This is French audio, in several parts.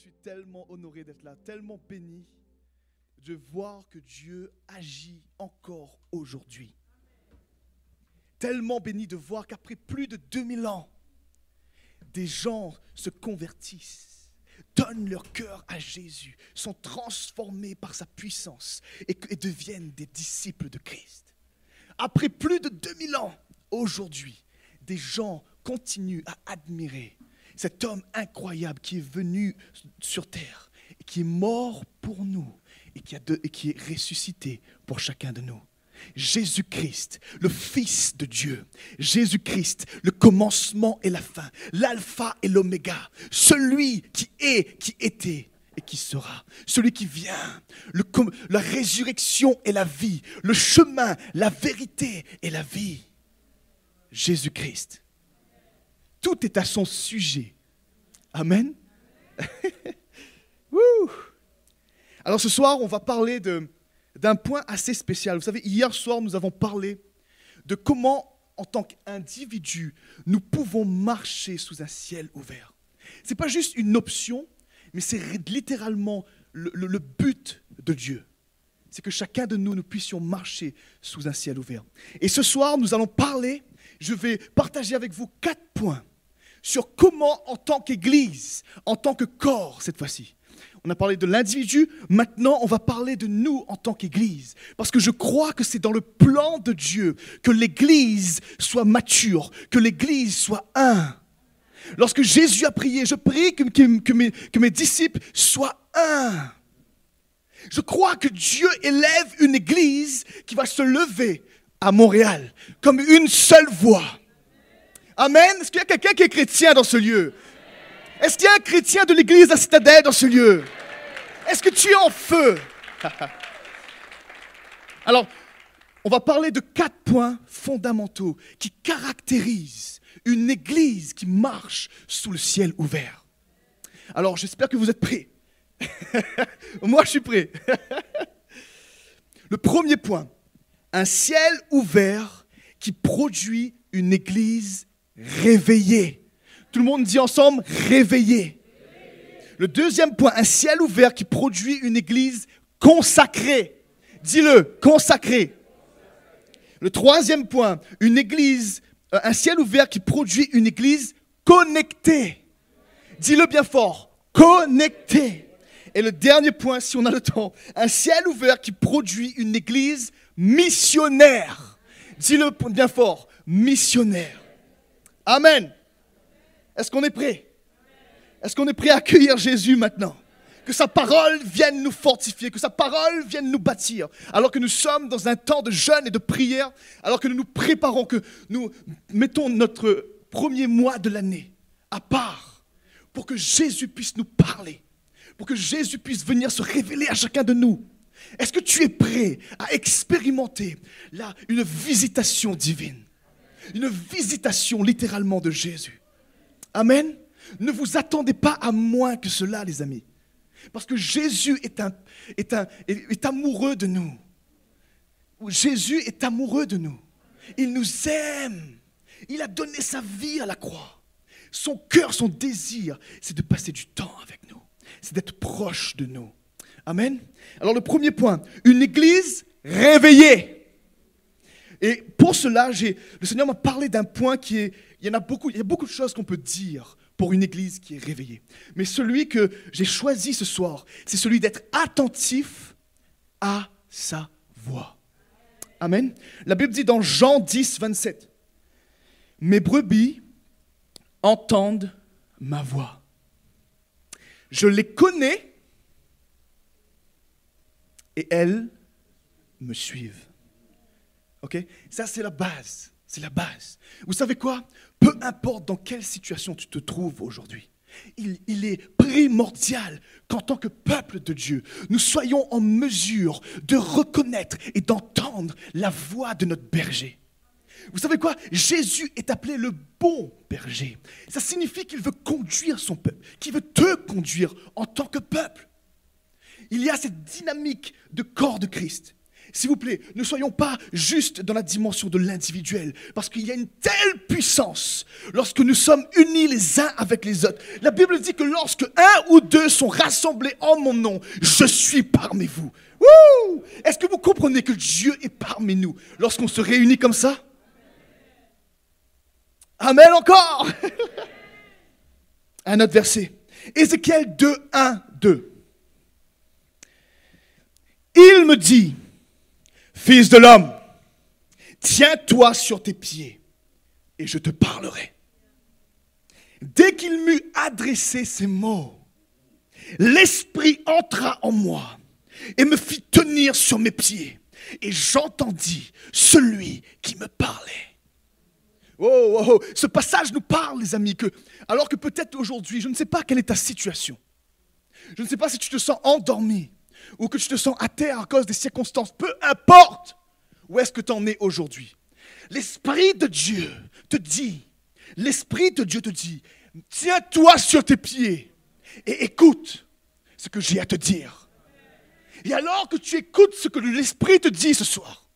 suis tellement honoré d'être là, tellement béni de voir que Dieu agit encore aujourd'hui. Tellement béni de voir qu'après plus de 2000 ans, des gens se convertissent, donnent leur cœur à Jésus, sont transformés par sa puissance et, et deviennent des disciples de Christ. Après plus de 2000 ans, aujourd'hui, des gens continuent à admirer cet homme incroyable qui est venu sur terre, qui est mort pour nous et qui, est ressuscité pour chacun de nous. Jésus-Christ, le Fils de Dieu. Jésus-Christ, le commencement et la fin, l'alpha et l'oméga, celui qui est, qui était et qui sera, celui qui vient, la résurrection et la vie, le chemin, la vérité et la vie. Jésus-Christ. Tout est à son sujet. Amen. Alors ce soir, on va parler d'un point assez spécial. Vous savez, hier soir, nous avons parlé de comment, en tant qu'individu, nous pouvons marcher sous un ciel ouvert. Ce n'est pas juste une option, mais c'est littéralement le, le- le but de Dieu. C'est que chacun de nous, nous puissions marcher sous un ciel ouvert. Et ce soir, nous allons parler, je vais partager avec vous quatre points sur comment, en tant qu'Église, en tant que corps cette fois-ci, on a parlé de l'individu, maintenant on va parler de nous en tant qu'Église. Parce que je crois que c'est dans le plan de Dieu que l'Église soit mature, que l'Église soit un. Lorsque Jésus a prié, je prie que, que- mes disciples soient un. Je crois que Dieu élève une Église qui va se lever à Montréal comme une seule voix. Amen. Est-ce qu'il y a quelqu'un qui est chrétien dans ce lieu? Est-ce qu'il y a un chrétien de l'église à Citadelle dans ce lieu? Est-ce que tu es en feu? Alors, on va parler de quatre points fondamentaux qui caractérisent une église qui marche sous le ciel ouvert. Alors, j'espère que vous êtes prêts. Moi, je suis prêt. le premier point, un ciel ouvert qui produit une église réveillée. Tout le monde dit ensemble réveillée. Le deuxième point, un ciel ouvert qui produit une église consacrée. Dis-le, consacrée. Le troisième point, une église, euh, un ciel ouvert qui produit une église connectée. Dis-le bien fort, connectée. Et le dernier point, si on a le temps, un ciel ouvert qui produit une église missionnaire. Dis-le bien fort, missionnaire. Amen. Est-ce qu'on est prêt? Est-ce qu'on est prêt à accueillir Jésus maintenant? Que sa parole vienne nous fortifier, que sa parole vienne nous bâtir, alors que nous sommes dans un temps de jeûne et de prière, alors que nous nous préparons, que nous mettons notre premier mois de l'année à part pour que Jésus puisse nous parler, pour que Jésus puisse venir se révéler à chacun de nous. Est-ce que tu es prêt à expérimenter là une visitation divine? Une visitation littéralement de Jésus. Amen. Ne vous attendez pas à moins que cela, les amis. Parce que Jésus est, un, est, un, est, amoureux de nous. Jésus est amoureux de nous. Il nous aime. Il a donné sa vie à la croix. Son cœur, son désir, c'est de passer du temps avec nous. C'est d'être proche de nous. Amen. Alors le premier point, une église réveillée. Et pour cela, le Seigneur m'a parlé d'un point qui est, il y en a beaucoup, il y a beaucoup de choses qu'on peut dire pour une église qui est réveillée. Mais celui que j'ai choisi ce soir, c'est celui d'être attentif à sa voix. Amen. La Bible dit dans Jean 10, 27, Mes brebis entendent ma voix. Je les connais et elles me suivent. Ok? Ça, c'est la base. C'est la base. Vous savez quoi? Peu importe dans quelle situation tu te trouves aujourd'hui, il, il est primordial qu'en tant que peuple de Dieu, nous soyons en mesure de reconnaître et d'entendre la voix de notre berger. Vous savez quoi? Jésus est appelé le bon berger. Ça signifie qu'il veut conduire son peuple, qu'il veut te conduire en tant que peuple. Il y a cette dynamique de corps de Christ. S'il vous plaît, ne soyons pas juste dans la dimension de l'individuel, parce qu'il y a une telle puissance lorsque nous sommes unis les uns avec les autres. La Bible dit que lorsque un ou deux sont rassemblés en mon nom, je suis parmi vous. Est-ce que vous comprenez que Dieu est parmi nous lorsqu'on se réunit comme ça? Amen encore Un autre verset. Ézéchiel 2, 1, 2. Il me dit, Fils de l'homme, tiens-toi sur tes pieds et je te parlerai. Dès qu'il m'eut adressé ces mots, l'Esprit entra en moi et me fit tenir sur mes pieds. Et j'entendis celui qui me parlait. Oh, oh, oh, ce passage nous parle, les amis, que alors que peut-être aujourd'hui, je ne sais pas quelle est ta situation. Je ne sais pas si tu te sens endormi ou que tu te sens à terre à cause des circonstances. Peu importe où est-ce que tu en es aujourd'hui. L'Esprit de Dieu te dit, l'Esprit de Dieu te dit, tiens-toi sur tes pieds et écoute ce que j'ai à te dire. Et alors que tu écoutes ce que l'Esprit te dit ce soir,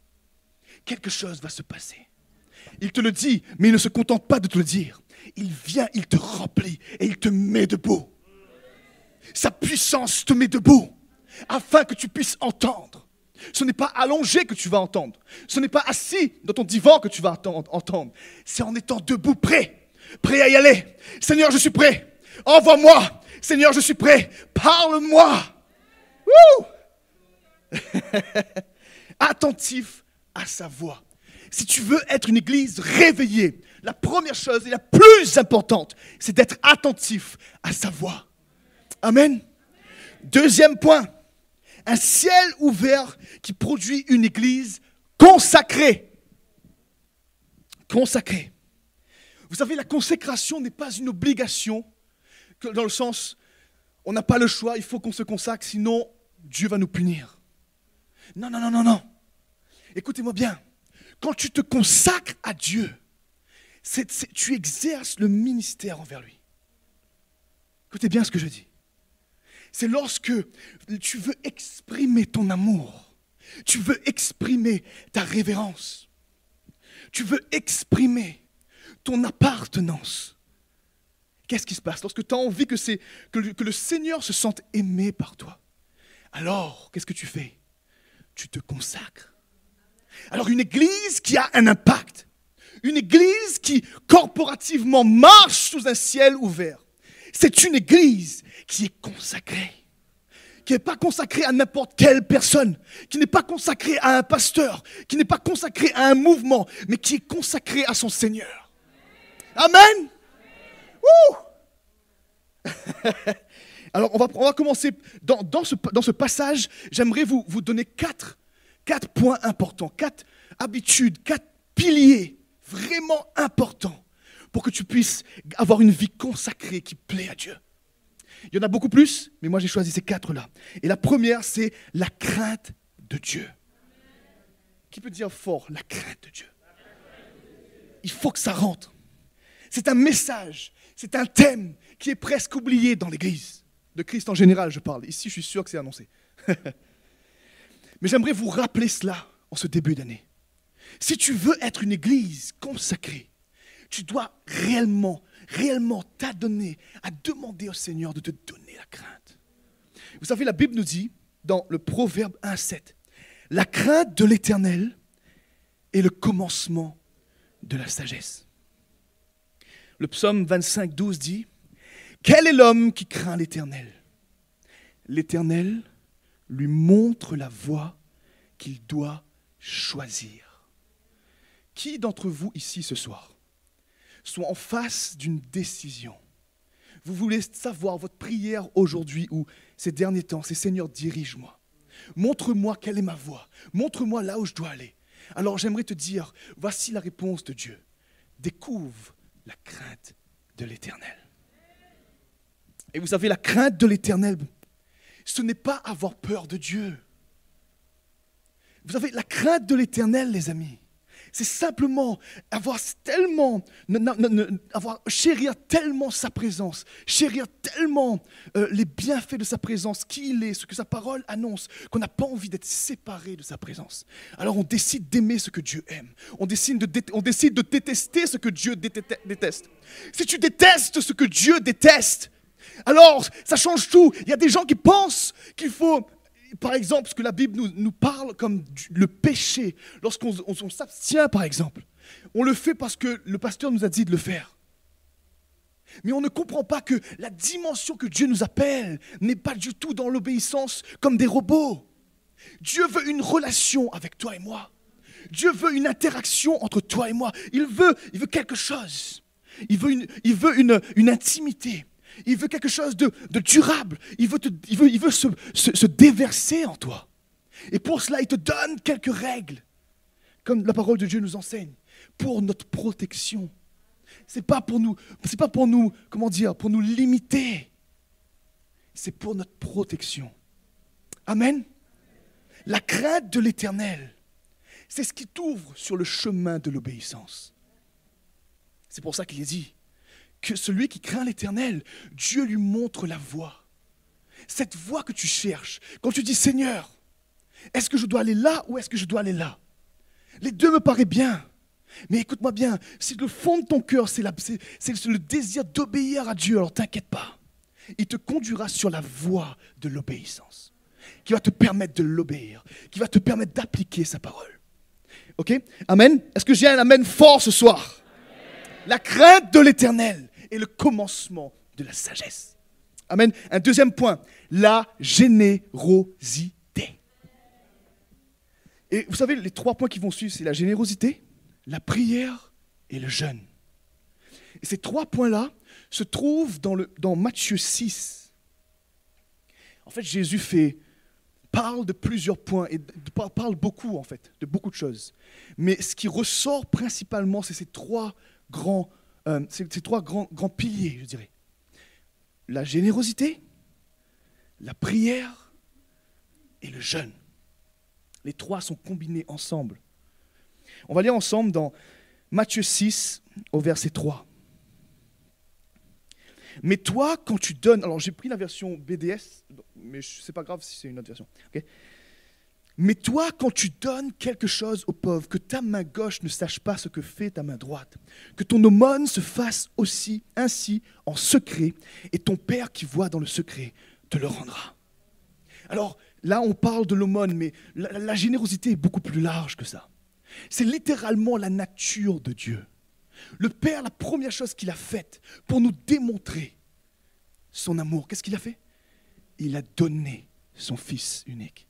quelque chose va se passer. Il te le dit, mais il ne se contente pas de te le dire. Il vient, il te remplit et il te met debout. Sa puissance te met debout afin que tu puisses entendre. Ce n'est pas allongé que tu vas entendre. Ce n'est pas assis dans ton divan que tu vas entendre. C'est en étant debout, prêt, prêt à y aller. Seigneur, je suis prêt. Envoie-moi. Seigneur, je suis prêt. Parle-moi. Attentif à sa voix. Si tu veux être une église réveillée, la première chose et la plus importante, c'est d'être attentif à sa voix. Amen. Deuxième point, un ciel ouvert qui produit une église consacrée. Consacrée. Vous savez, la consécration n'est pas une obligation, dans le sens, on n'a pas le choix, il faut qu'on se consacre, sinon Dieu va nous punir. Non, non, non, non, non. Écoutez-moi bien. Quand tu te consacres à Dieu, tu exerces le ministère envers lui. Écoutez bien ce que je dis. C'est lorsque tu veux exprimer ton amour, tu veux exprimer ta révérence, tu veux exprimer ton appartenance. Qu'est-ce qui se passe lorsque tu as envie que, que le Seigneur se sente aimé par toi? Alors, qu'est-ce que tu fais? Tu te consacres. Alors une église qui a un impact, une église qui corporativement marche sous un ciel ouvert, c'est une église qui est consacrée, qui n'est pas consacrée à n'importe quelle personne, qui n'est pas consacrée à un pasteur, qui n'est pas consacrée à un mouvement, mais qui est consacrée à son Seigneur. Amen. Alors on va, on va commencer dans, dans, ce, dans ce passage, j'aimerais vous, vous donner quatre Quatre points importants, quatre habitudes, quatre piliers vraiment importants pour que tu puisses avoir une vie consacrée qui plaît à Dieu. Il y en a beaucoup plus, mais moi j'ai choisi ces quatre-là. Et la première, c'est la crainte de Dieu. Qui peut dire fort la crainte de Dieu? Il faut que ça rentre. C'est un message, c'est un thème qui est presque oublié dans l'Église. De Christ en général, je parle. Ici, je suis sûr que c'est annoncé. Mais j'aimerais vous rappeler cela en ce début d'année. Si tu veux être une église consacrée, tu dois réellement, réellement t'adonner à demander au Seigneur de te donner la crainte. Vous savez, la Bible nous dit dans le Proverbe 1,7 La crainte de l'Éternel est le commencement de la sagesse. Le psaume 25, 12 dit Quel est l'homme qui craint l'Éternel? L'Éternel lui montre la voie qu'il doit choisir. Qui d'entre vous ici ce soir soit en face d'une décision Vous voulez savoir votre prière aujourd'hui ou ces derniers temps, c'est Seigneur, dirige-moi. Montre-moi quelle est ma voie. Montre-moi là où je dois aller. Alors j'aimerais te dire, voici la réponse de Dieu. Découvre la crainte de l'Éternel. Et vous savez, la crainte de l'Éternel, ce n'est pas avoir peur de Dieu. Vous savez, la crainte de l'éternel, les amis, C'est simplement avoir tellement, chérir tellement sa présence, chérir tellement euh, les bienfaits de sa présence, qui il est, ce que sa parole annonce, qu'on n'a pas envie d'être séparé de sa présence. Alors on décide d'aimer ce que Dieu aime. On décide de, détester ce que Dieu déteste. Si tu détestes ce que Dieu déteste, alors ça change tout. Il y a des gens qui pensent qu'il faut par exemple, ce que la Bible nous, parle comme le péché, lorsqu'on on- on s'abstient, par exemple, on le fait parce que le pasteur nous a dit de le faire. Mais on ne comprend pas que la dimension que Dieu nous appelle n'est pas du tout dans l'obéissance comme des robots. Dieu veut une relation avec toi et moi. Dieu veut une interaction entre toi et moi. Il veut, il veut quelque chose. Il veut une intimité. Il veut quelque chose de, durable. Il veut, il veut, il veut se déverser en toi. Et pour cela, il te donne quelques règles, comme la parole de Dieu nous enseigne, pour notre protection. C'est pas pour nous, c'est pas pour nous, comment dire, pour nous limiter. C'est pour notre protection. Amen. La crainte de l'Éternel, c'est ce qui t'ouvre sur le chemin de l'obéissance. C'est pour ça qu'il est dit que celui qui craint l'Éternel, Dieu lui montre la voie. Cette voie que tu cherches, quand tu dis Seigneur, est-ce que je dois aller là ou est-ce que je dois aller là? Les deux me paraissent bien. Mais écoute-moi bien, si le fond de ton cœur, c'est le désir d'obéir à Dieu, alors t'inquiète pas. Il te conduira sur la voie de l'obéissance, qui va te permettre de l'obéir, qui va te permettre d'appliquer sa parole. Ok? Amen? Est-ce que j'ai un amen fort ce soir? La crainte de l'éternel est le commencement de la sagesse. Amen. Un deuxième point, la générosité. Et vous savez, les trois points qui vont suivre, c'est la générosité, la prière et le jeûne. Et ces trois points-là se trouvent dans, le, dans Matthieu 6. En fait, Jésus fait, parle de plusieurs points et parle beaucoup, en fait, de beaucoup de choses. Mais ce qui ressort principalement, c'est ces trois grands, euh, ces, trois grands, grands piliers, je dirais. La générosité, la prière et le jeûne. Les trois sont combinés ensemble. On va lire ensemble dans Matthieu 6 au verset 3. Mais toi, quand tu donnes, alors j'ai pris la version BDS, mais c'est pas grave si c'est une autre version. Mais toi, quand tu donnes quelque chose aux pauvres, que ta main gauche ne sache pas ce que fait ta main droite, que ton aumône se fasse aussi ainsi en secret, et ton Père qui voit dans le secret te le rendra. Alors là, on parle de l'aumône, mais la, la générosité est beaucoup plus large que ça. C'est littéralement la nature de Dieu. Le Père, la première chose qu'il a faite pour nous démontrer son amour, qu'est-ce qu'il a fait? Il a donné son Fils unique.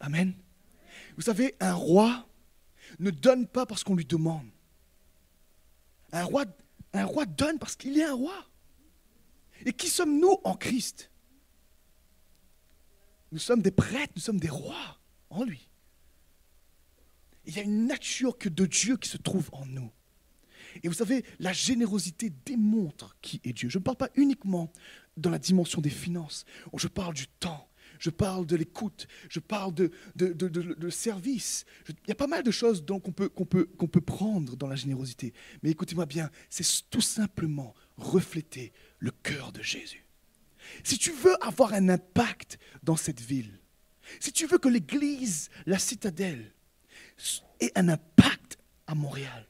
Amen. Vous savez, un roi ne donne pas parce qu'on lui demande. Un roi, donne parce qu'il est un roi. Et qui sommes-nous en Christ? Nous sommes des prêtres, nous sommes des rois en lui. Il y a une nature que de Dieu qui se trouve en nous. Et vous savez, la générosité démontre qui est Dieu. Je ne parle pas uniquement dans la dimension des finances. Je parle du temps. Je parle de l'écoute. Je parle de, de, de- de- service. Il y a pas mal de choses qu'on peut, peut, qu'on peut prendre dans la générosité. Mais écoutez-moi bien, c'est tout simplement refléter le cœur de Jésus. Si tu veux avoir un impact dans cette ville, si tu veux que l'Église, la citadelle, ait un impact à Montréal,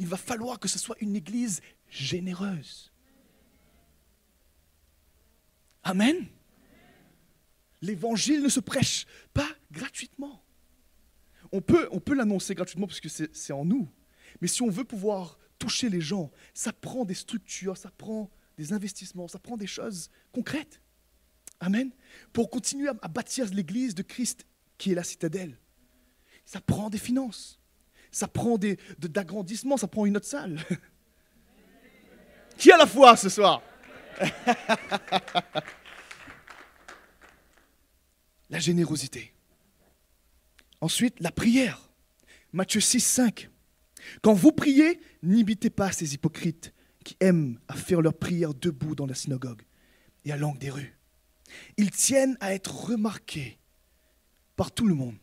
il va falloir que ce soit une Église généreuse. Amen. L'évangile ne se prêche pas gratuitement. On peut, on peut l'annoncer gratuitement parce que c'est en nous. Mais si on veut pouvoir toucher les gens, ça prend des structures, ça prend des investissements, ça prend des choses concrètes. Amen. Pour continuer à, bâtir l'église de Christ qui est la citadelle, ça prend des finances, ça prend des, de- d'agrandissement, ça prend une autre salle. qui a la foi ce soir? La générosité. Ensuite, la prière. Matthieu 6, 5. Quand vous priez, n'imitez pas ces hypocrites qui aiment à faire leur prière debout dans la synagogue et à l'angle des rues. Ils tiennent à être remarqués par tout le monde.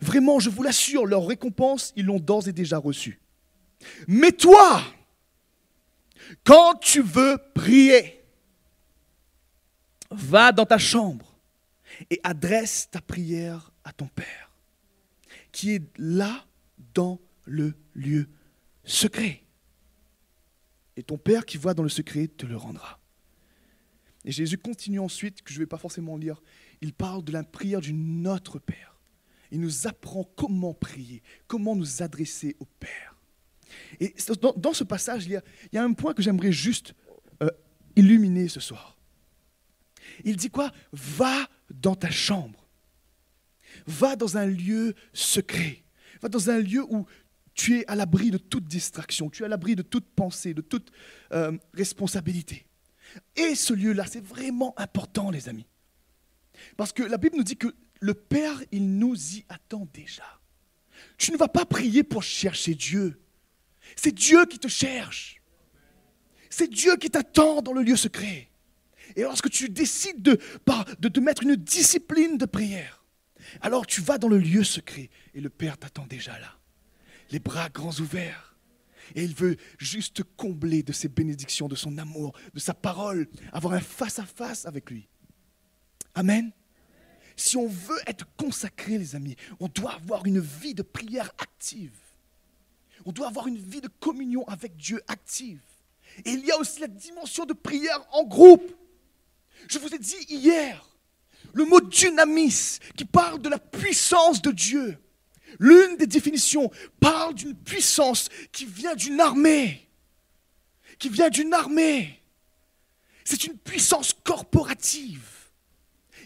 Vraiment, je vous l'assure, leur récompense, ils l'ont d'ores et déjà reçue. Mais toi, quand tu veux prier, va dans ta chambre et adresse ta prière à ton Père, qui est là dans le lieu secret. Et ton Père qui voit dans le secret te le rendra. Et Jésus continue ensuite, que je ne vais pas forcément lire, il parle de la prière du Notre Père. Il nous apprend comment prier, comment nous adresser au Père. Et dans, ce passage, il y, a, un point que j'aimerais juste euh, illuminer ce soir. Il dit quoi? Va dans ta chambre. Va dans un lieu secret. Va dans un lieu où tu es à l'abri de toute distraction, tu es à l'abri de toute pensée, de toute euh, responsabilité. Et ce lieu-là, c'est vraiment important, les amis. Parce que la Bible nous dit que le Père, il nous y attend déjà. Tu ne vas pas prier pour chercher Dieu. C'est Dieu qui te cherche. C'est Dieu qui t'attend dans le lieu secret. Et lorsque tu décides de, de te mettre une discipline de prière, alors tu vas dans le lieu secret et le Père t'attend déjà là, les bras grands ouverts. Et il veut juste combler de ses bénédictions, de son amour, de sa parole, avoir un face-à-face avec lui. Amen. Si on veut être consacré, les amis, on doit avoir une vie de prière active. On doit avoir une vie de communion avec Dieu active. Et il y a aussi la dimension de prière en groupe. Je vous ai dit hier, le mot dynamis qui parle de la puissance de Dieu. L'une des définitions parle d'une puissance qui vient d'une armée. Qui vient d'une armée. C'est une puissance corporative.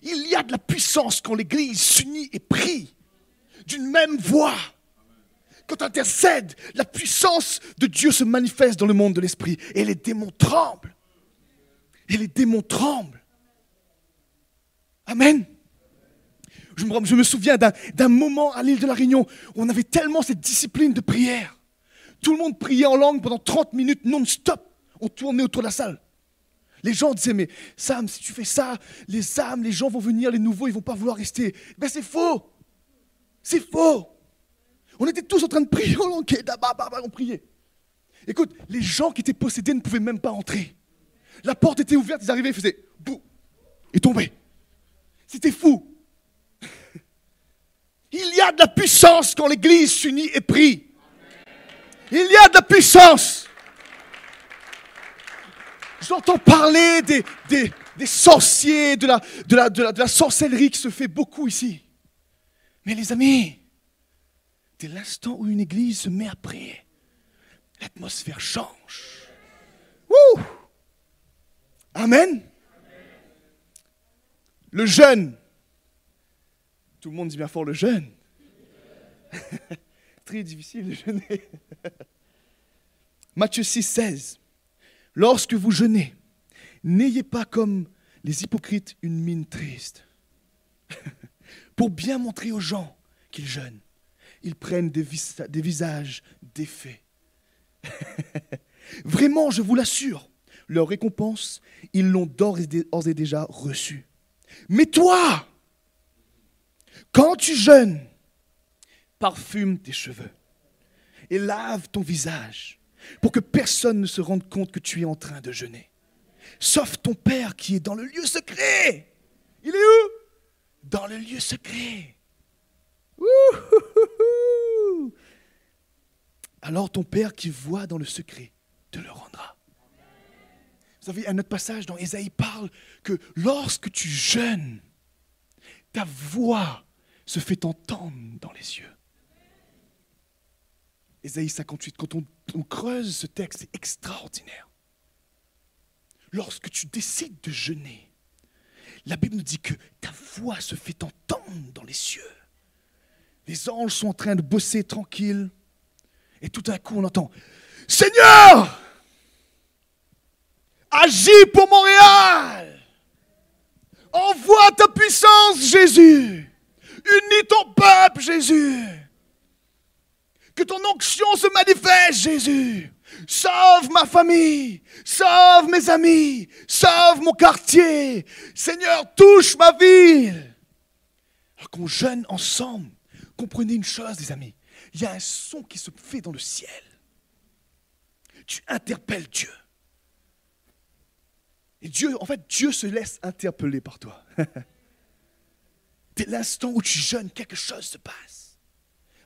Il y a de la puissance quand l'Église s'unit et prie d'une même voix. Quand intercède, la puissance de Dieu se manifeste dans le monde de l'esprit et les démons tremblent. Et les démons tremblent. Amen. Je me, souviens d'un moment à l'île de la Réunion où on avait tellement cette discipline de prière. Tout le monde priait en langue pendant 30 minutes non-stop. On tournait autour de la salle. Les gens disaient, mais Sam, si tu fais ça, les âmes, les gens vont venir, les nouveaux, ils vont pas vouloir rester. Ben c'est faux. C'est faux. On était tous en train de prier en langue. On priait. Écoute, les gens qui étaient possédés ne pouvaient même pas entrer. La porte était ouverte, ils arrivaient, ils faisaient bouh, et tombaient. C'était fou. Il y a de la puissance quand l'Église s'unit et prie. Il y a de la puissance. J'entends parler des, des, sorciers, de la, de, la, de, la, de la sorcellerie qui se fait beaucoup ici. Mais les amis, dès l'instant où une église se met à prier, l'atmosphère change. Wouh Amen. Le jeûne. Tout le monde dit bien fort le jeûne. Très difficile de jeûner. Matthieu 6, 16. Lorsque vous jeûnez, n'ayez pas comme les hypocrites une mine triste. Pour bien montrer aux gens qu'ils jeûnent, ils prennent des, visages défaits. Vraiment, je vous l'assure, leur récompense, ils l'ont d'ores et déjà reçue. Mais toi, quand tu jeûnes, parfume tes cheveux et lave ton visage pour que personne ne se rende compte que tu es en train de jeûner. Sauf ton Père qui est dans le lieu secret. Il est où? Dans le lieu secret. Alors ton Père qui voit dans le secret te le rendra. Vous savez, un autre passage dans Ésaïe parle que lorsque tu jeûnes, ta voix se fait entendre dans les yeux. Ésaïe 58, quand on, creuse ce texte, c'est extraordinaire. Lorsque tu décides de jeûner, la Bible nous dit que ta voix se fait entendre dans les cieux. Les anges sont en train de bosser tranquilles. Et tout d'un coup, on entend Seigneur, Agis pour Montréal. Envoie ta puissance, Jésus. Unis ton peuple, Jésus. Que ton onction se manifeste, Jésus. Sauve ma famille, sauve mes amis, sauve mon quartier. Seigneur, touche ma ville. Alors qu'on jeûne ensemble, comprenez une chose, les amis. Il y a un son qui se fait dans le ciel. Tu interpelles Dieu. Dieu, en fait, Dieu se laisse interpeller par toi. Dès l'instant où tu jeûnes, quelque chose se passe.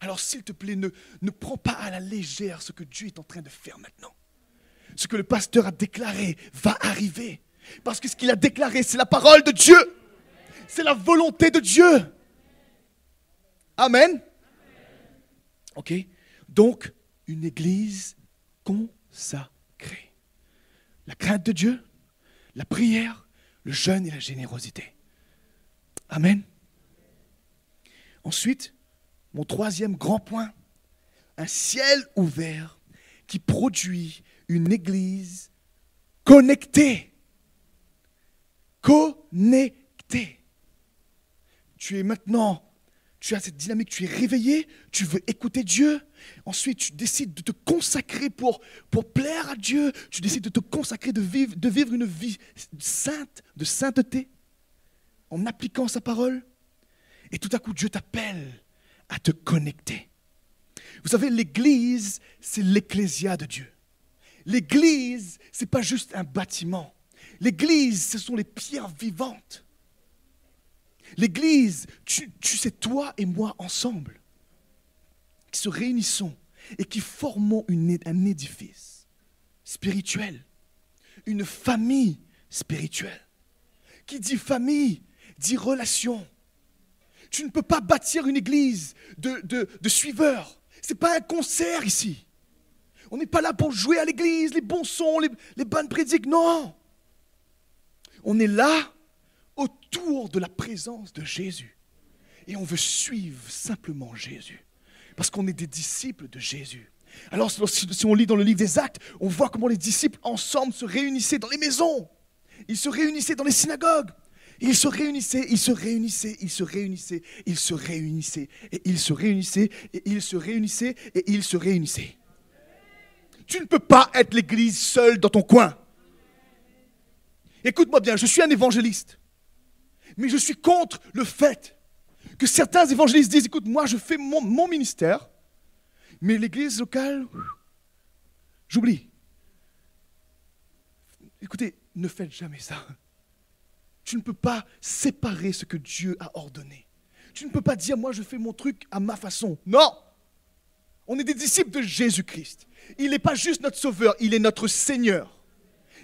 Alors s'il te plaît, ne, ne prends pas à la légère ce que Dieu est en train de faire maintenant. Ce que le pasteur a déclaré va arriver. Parce que ce qu'il a déclaré, c'est la parole de Dieu. C'est la volonté de Dieu. Amen. Ok Donc, une église consacrée. La crainte de Dieu, la prière, le jeûne et la générosité. Amen. Ensuite, mon troisième grand point, un ciel ouvert qui produit une église connectée. Connectée. Tu es maintenant, tu as cette dynamique, tu es réveillé, tu veux écouter Dieu. Ensuite, tu décides de te consacrer pour, pour plaire à Dieu. Tu décides de te consacrer, de vivre, de vivre une vie sainte, de sainteté, en appliquant sa parole. Et tout à coup, Dieu t'appelle à te connecter. Vous savez, l'Église, c'est l'ecclésia de Dieu. L'Église, ce n'est pas juste un bâtiment. L'Église, ce sont les pierres vivantes. L'Église, tu, sais, toi et moi ensemble, se réunissons et qui formons un édifice spirituel, une famille spirituelle. Qui dit famille, dit relation. Tu ne peux pas bâtir une église de, de, de suiveurs. Ce n'est pas un concert ici. On n'est pas là pour jouer à l'église, les bons sons, les, les bonnes prédiques. Non. On est là autour de la présence de Jésus. Et on veut suivre simplement Jésus. Parce qu'on est des disciples de Jésus. Alors si on lit dans le livre des actes, on voit comment les disciples ensemble se réunissaient dans les maisons. Ils se réunissaient dans les synagogues. Ils se réunissaient, ils se réunissaient, ils se réunissaient, ils se réunissaient, et ils se réunissaient, et ils se réunissaient, et ils se réunissaient. Tu ne peux pas être l'église seule dans ton coin. Écoute-moi bien, je suis un évangéliste. Mais je suis contre le fait que certains évangélistes disent, écoute, moi je fais mon, mon ministère, mais l'église locale, j'oublie. Écoutez, ne faites jamais ça. Tu ne peux pas séparer ce que Dieu a ordonné. Tu ne peux pas dire, moi je fais mon truc à ma façon. Non On est des disciples de Jésus-Christ. Il n'est pas juste notre sauveur, il est notre Seigneur.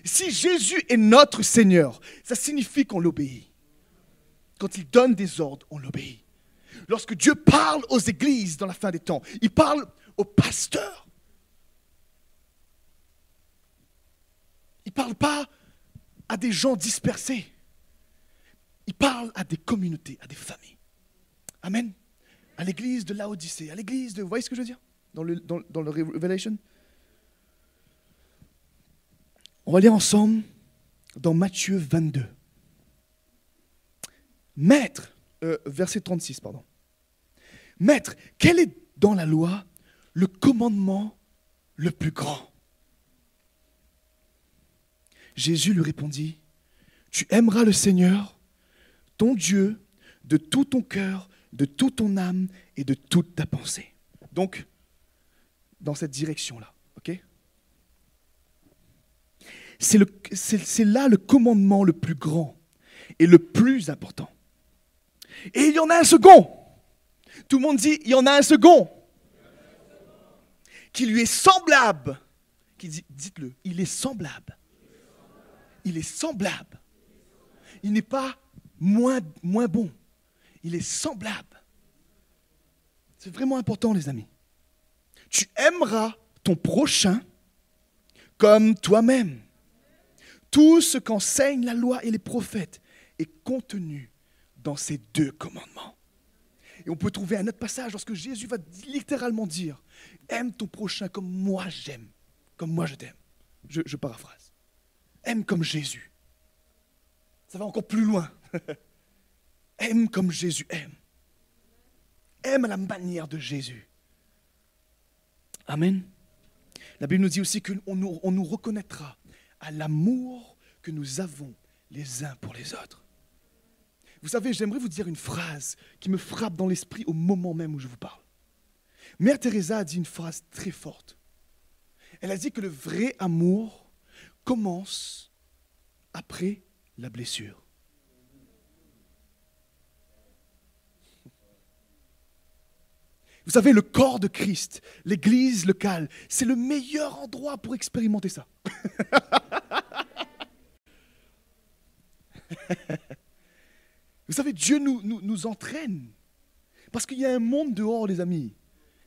Si Jésus est notre Seigneur, ça signifie qu'on l'obéit. Quand il donne des ordres, on l'obéit. Lorsque Dieu parle aux églises dans la fin des temps, il parle aux pasteurs. Il ne parle pas à des gens dispersés. Il parle à des communautés, à des familles. Amen. À l'église de Laodicée, à l'église de... Vous voyez ce que je veux dire? Dans le, dans, dans le Revelation? On va lire ensemble dans Matthieu 22. Maître, euh, verset 36, pardon. Maître, quel est dans la loi le commandement le plus grand? Jésus lui répondit, Tu aimeras le Seigneur, ton Dieu de tout ton cœur, de toute ton âme et de toute ta pensée. Donc, dans cette direction-là, ok? C'est là le commandement le plus grand et le plus important. Et il y en a un second. Tout le monde dit, il y en a un second. Qui lui est semblable. Qui dit, dites-le, il est semblable. Il est semblable. Il n'est pas moins, moins bon. Il est semblable. C'est vraiment important, les amis. Tu aimeras ton prochain comme toi-même. Tout ce qu'enseigne la loi et les prophètes est contenu dans ces deux commandements. Et on peut trouver un autre passage lorsque Jésus va littéralement dire, aime ton prochain comme moi j'aime, comme moi je t'aime. Je, paraphrase. Aime comme Jésus. Ça va encore plus loin. aime comme Jésus aime. Aime à la manière de Jésus. Amen. La Bible nous dit aussi qu'on on nous reconnaîtra à l'amour que nous avons les uns pour les autres. Vous savez, j'aimerais vous dire une phrase qui me frappe dans l'esprit au moment même où je vous parle. Mère Teresa a dit une phrase très forte. Elle a dit que le vrai amour commence après la blessure. Vous savez, le corps de Christ, l'église locale, c'est le meilleur endroit pour expérimenter ça. Vous savez, Dieu nous, entraîne. Parce qu'il y a un monde dehors, les amis.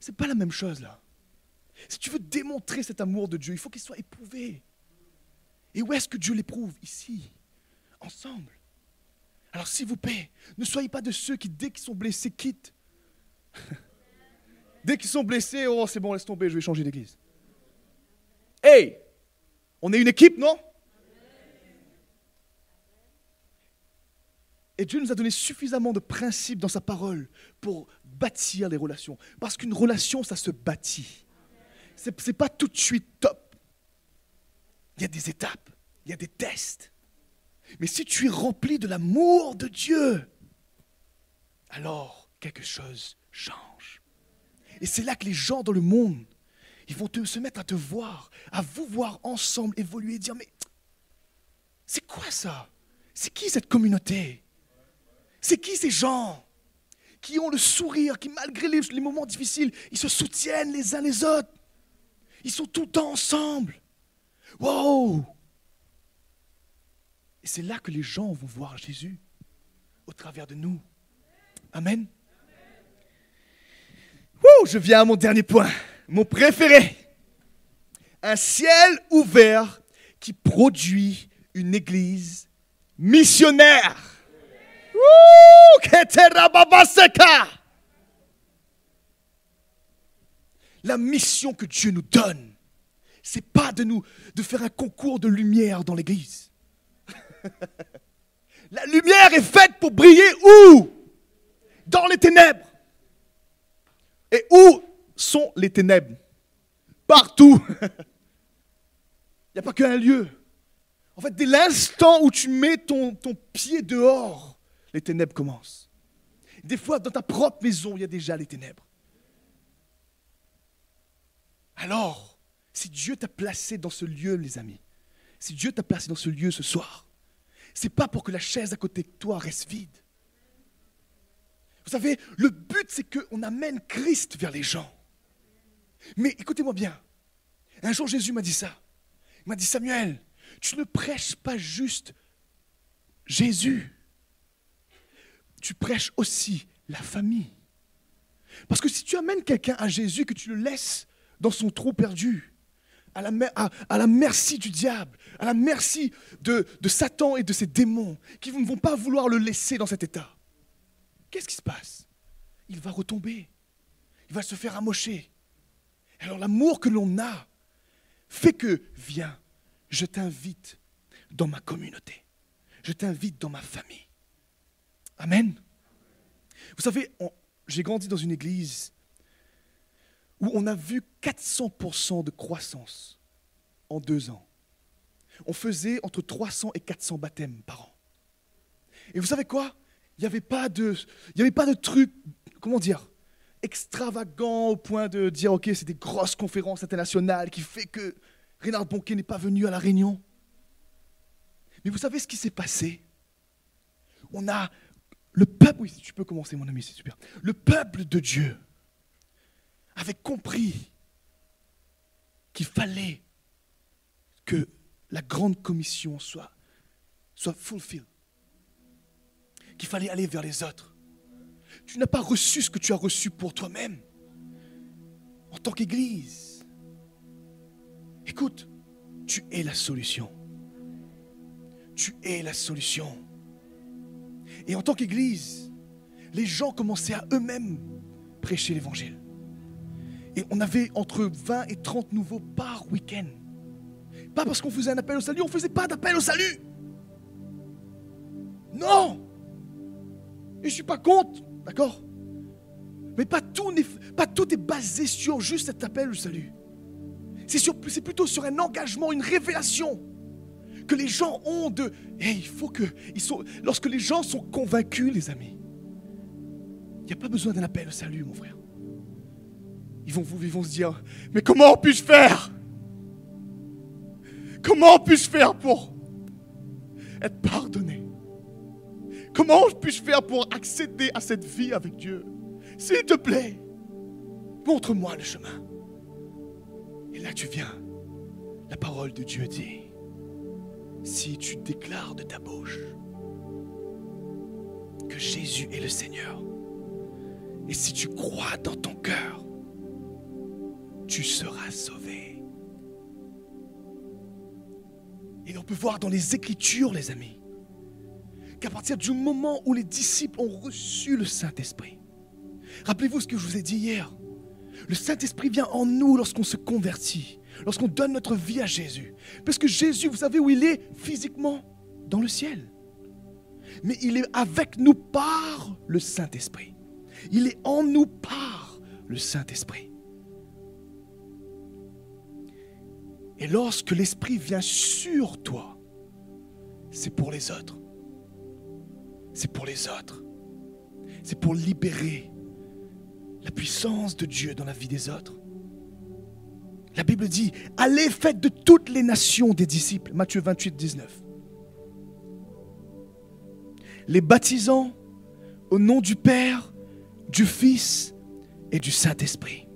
C'est pas la même chose là. Si tu veux démontrer cet amour de Dieu, il faut qu'il soit éprouvé. Et où est-ce que Dieu l'éprouve? Ici, ensemble. Alors s'il vous plaît, ne soyez pas de ceux qui, dès qu'ils sont blessés, quittent. dès qu'ils sont blessés, oh c'est bon, laisse tomber, je vais changer d'église. Hey, on est une équipe, non? Et Dieu nous a donné suffisamment de principes dans sa parole pour bâtir les relations. Parce qu'une relation, ça se bâtit. Ce n'est pas tout de suite top. Il y a des étapes, il y a des tests. Mais si tu es rempli de l'amour de Dieu, alors quelque chose change. Et c'est là que les gens dans le monde, ils vont se mettre à te voir, à vous voir ensemble évoluer, dire, mais c'est quoi ça? C'est qui cette communauté? C'est qui ces gens qui ont le sourire, qui malgré les, moments difficiles, ils se soutiennent les uns les autres? Ils sont tout le temps ensemble. Wow! Et c'est là que les gens vont voir Jésus au travers de nous. Amen. Wouh, je viens à mon dernier point, mon préféré. Un ciel ouvert qui produit une église missionnaire. La mission que Dieu nous donne, c'est pas de nous de faire un concours de lumière dans l'église. La lumière est faite pour briller où? Dans les ténèbres. Et où sont les ténèbres? Partout. Il n'y a pas qu'un lieu. En fait, dès l'instant où tu mets ton pied dehors, les ténèbres commencent. Des fois, dans ta propre maison, il y a déjà les ténèbres. Alors, si Dieu t'a placé dans ce lieu, les amis, si Dieu t'a placé dans ce lieu ce soir, c'est pas pour que la chaise à côté de toi reste vide. Vous savez, le but, c'est qu'on amène Christ vers les gens. Mais écoutez-moi bien. Un jour, Jésus m'a dit ça. Il m'a dit, Samuel, tu ne prêches pas juste Jésus. Tu prêches aussi la famille. Parce que si tu amènes quelqu'un à Jésus, que tu le laisses dans son trou perdu, à la, merci du diable, à la merci de, de Satan et de ses démons, qui ne vont pas vouloir le laisser dans cet état. Qu'est-ce qui se passe? Il va retomber, il va se faire amocher. Alors l'amour que l'on a fait que, viens, je t'invite dans ma communauté, je t'invite dans ma famille. Amen. Vous savez, j'ai grandi dans une église où on a vu 400% de croissance en deux ans. On faisait entre 300 et 400 baptêmes par an. Et vous savez quoi? Il n'y avait pas de, truc, comment dire, extravagant au point de dire, ok, c'est des grosses conférences internationales qui fait que Renard Bonquet n'est pas venu à la réunion. Mais vous savez ce qui s'est passé? On a le peuple, oui, tu peux commencer mon ami, c'est super. Le peuple de Dieu avait compris qu'il fallait que la grande commission soit, soit fulfilled. Qu'il fallait aller vers les autres. Tu n'as pas reçu ce que tu as reçu pour toi-même en tant qu'Église. Écoute, tu es la solution. Tu es la solution. Et en tant qu'Église, les gens commençaient à eux-mêmes prêcher l'Évangile. Et on avait entre 20 et 30 nouveaux par week-end. Pas parce qu'on faisait un appel au salut, on ne faisait pas d'appel au salut. Non je ne suis pas contre, d'accord? Mais pas tout, pas tout est basé sur juste cet appel au salut. C'est plutôt sur un engagement, une révélation que les gens ont de... Et il faut que... Ils lorsque les gens sont convaincus, les amis, il n'y a pas besoin d'un appel au salut, mon frère. Ils vont, ils vont se dire, mais comment puis-je faire? Comment puis-je faire pour être pardonné? Comment puis-je faire pour accéder à cette vie avec Dieu? S'il te plaît, montre-moi le chemin. Et là tu viens. La parole de Dieu dit, si tu déclares de ta bouche que Jésus est le Seigneur, et si tu crois dans ton cœur, tu seras sauvé. Et on peut voir dans les Écritures, les amis, qu'à partir du moment où les disciples ont reçu le Saint-Esprit, rappelez-vous ce que je vous ai dit hier, le Saint-Esprit vient en nous lorsqu'on se convertit, lorsqu'on donne notre vie à Jésus. Parce que Jésus, vous savez où il est physiquement? Dans le ciel. Mais il est avec nous par le Saint-Esprit. Il est en nous par le Saint-Esprit. Et lorsque l'Esprit vient sur toi, c'est pour les autres. C'est pour les autres. C'est pour libérer la puissance de Dieu dans la vie des autres. La Bible dit, allez, faites de toutes les nations des disciples. Matthieu 28, 19. Les baptisant au nom du Père, du Fils et du Saint-Esprit.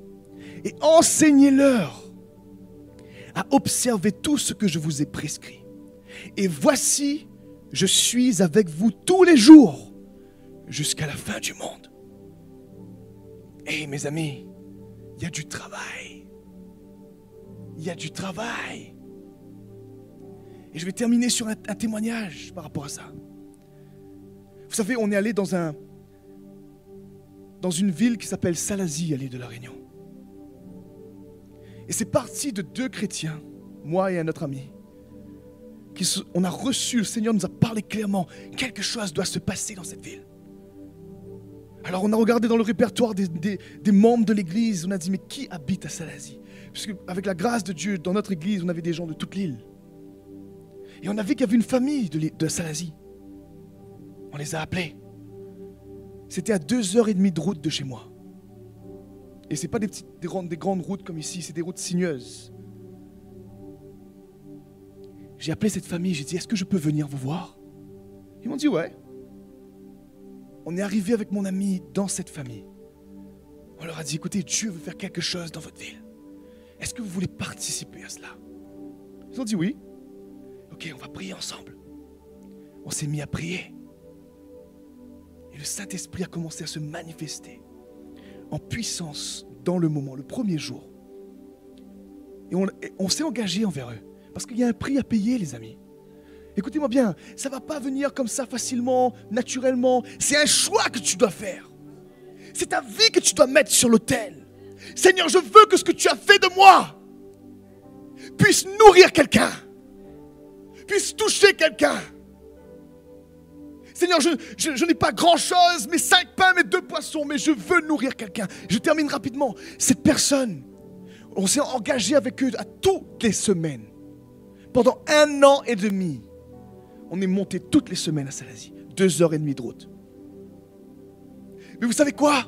Et enseignez-leur à observer tout ce que je vous ai prescrit. Et voici, je suis avec vous tous les jours jusqu'à la fin du monde. Hé mes amis, il y a du travail. Il y a du travail. Et je vais terminer sur un, témoignage par rapport à ça. Vous savez, on est allé dans un, dans une ville qui s'appelle Salazie, à l'île de la Réunion. Et c'est parti de deux chrétiens, moi et un autre ami. Qui on a reçu, le Seigneur nous a parlé clairement, quelque chose doit se passer dans cette ville. Alors on a regardé dans le répertoire des, membres de l'église, on a dit mais qui habite à Salazie? Parce qu'avec la grâce de Dieu, dans notre église, on avait des gens de toute l'île. Et on a vu qu'il y avait une famille de, Salazie. On les a appelés. C'était à deux heures et demie de route de chez moi. Et ce n'est pas des, grandes, des grandes routes comme ici, c'est des routes sinueuses. J'ai appelé cette famille, j'ai dit, est-ce que je peux venir vous voir? Ils m'ont dit, ouais. On est arrivé avec mon ami dans cette famille. On leur a dit, écoutez, Dieu veut faire quelque chose dans votre ville. Est-ce que vous voulez participer à cela? Ils ont dit oui. Ok, on va prier ensemble. On s'est mis à prier. Et le Saint-Esprit a commencé à se manifester en puissance dans le moment, le premier jour. Et on, s'est engagé envers eux. Parce qu'il y a un prix à payer, les amis. Écoutez-moi bien, ça ne va pas venir comme ça facilement, naturellement. C'est un choix que tu dois faire. C'est ta vie que tu dois mettre sur l'autel. Seigneur, je veux que ce que tu as fait de moi puisse nourrir quelqu'un, puisse toucher quelqu'un. Seigneur, je, n'ai pas grand-chose, mais cinq pains, mais deux poissons, mais je veux nourrir quelqu'un. Je termine rapidement. Cette personne, on s'est engagé avec eux à toutes les semaines. Pendant un an et demi, on est monté toutes les semaines à Salazie. Deux heures et demie de route. Mais vous savez quoi?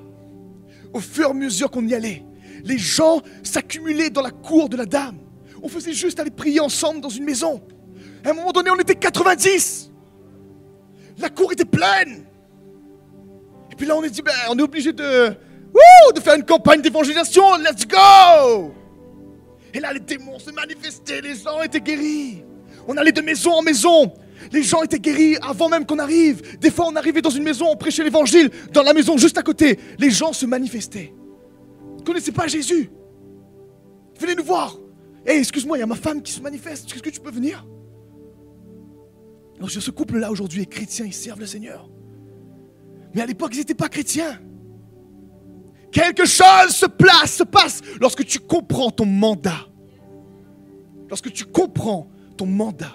Au fur et à mesure qu'on y allait, les gens s'accumulaient dans la cour de la dame. On faisait juste aller prier ensemble dans une maison. À un moment donné, on était 90. La cour était pleine. Et puis là, on est dit, ben, on est obligé de, de faire une campagne d'évangélisation. Let's go! Et là, les démons se manifestaient, les gens étaient guéris. On allait de maison en maison. Les gens étaient guéris avant même qu'on arrive. Des fois, on arrivait dans une maison, on prêchait l'évangile. Dans la maison juste à côté, les gens se manifestaient. Ils ne connaissaient pas Jésus? Venez nous voir. Hé, excuse-moi, il y a ma femme qui se manifeste. Est-ce que tu peux venir? Donc ce couple-là aujourd'hui est chrétien, ils servent le Seigneur. Mais à l'époque, ils n'étaient pas chrétiens. Quelque chose se place, se passe lorsque tu comprends ton mandat. Lorsque tu comprends ton mandat.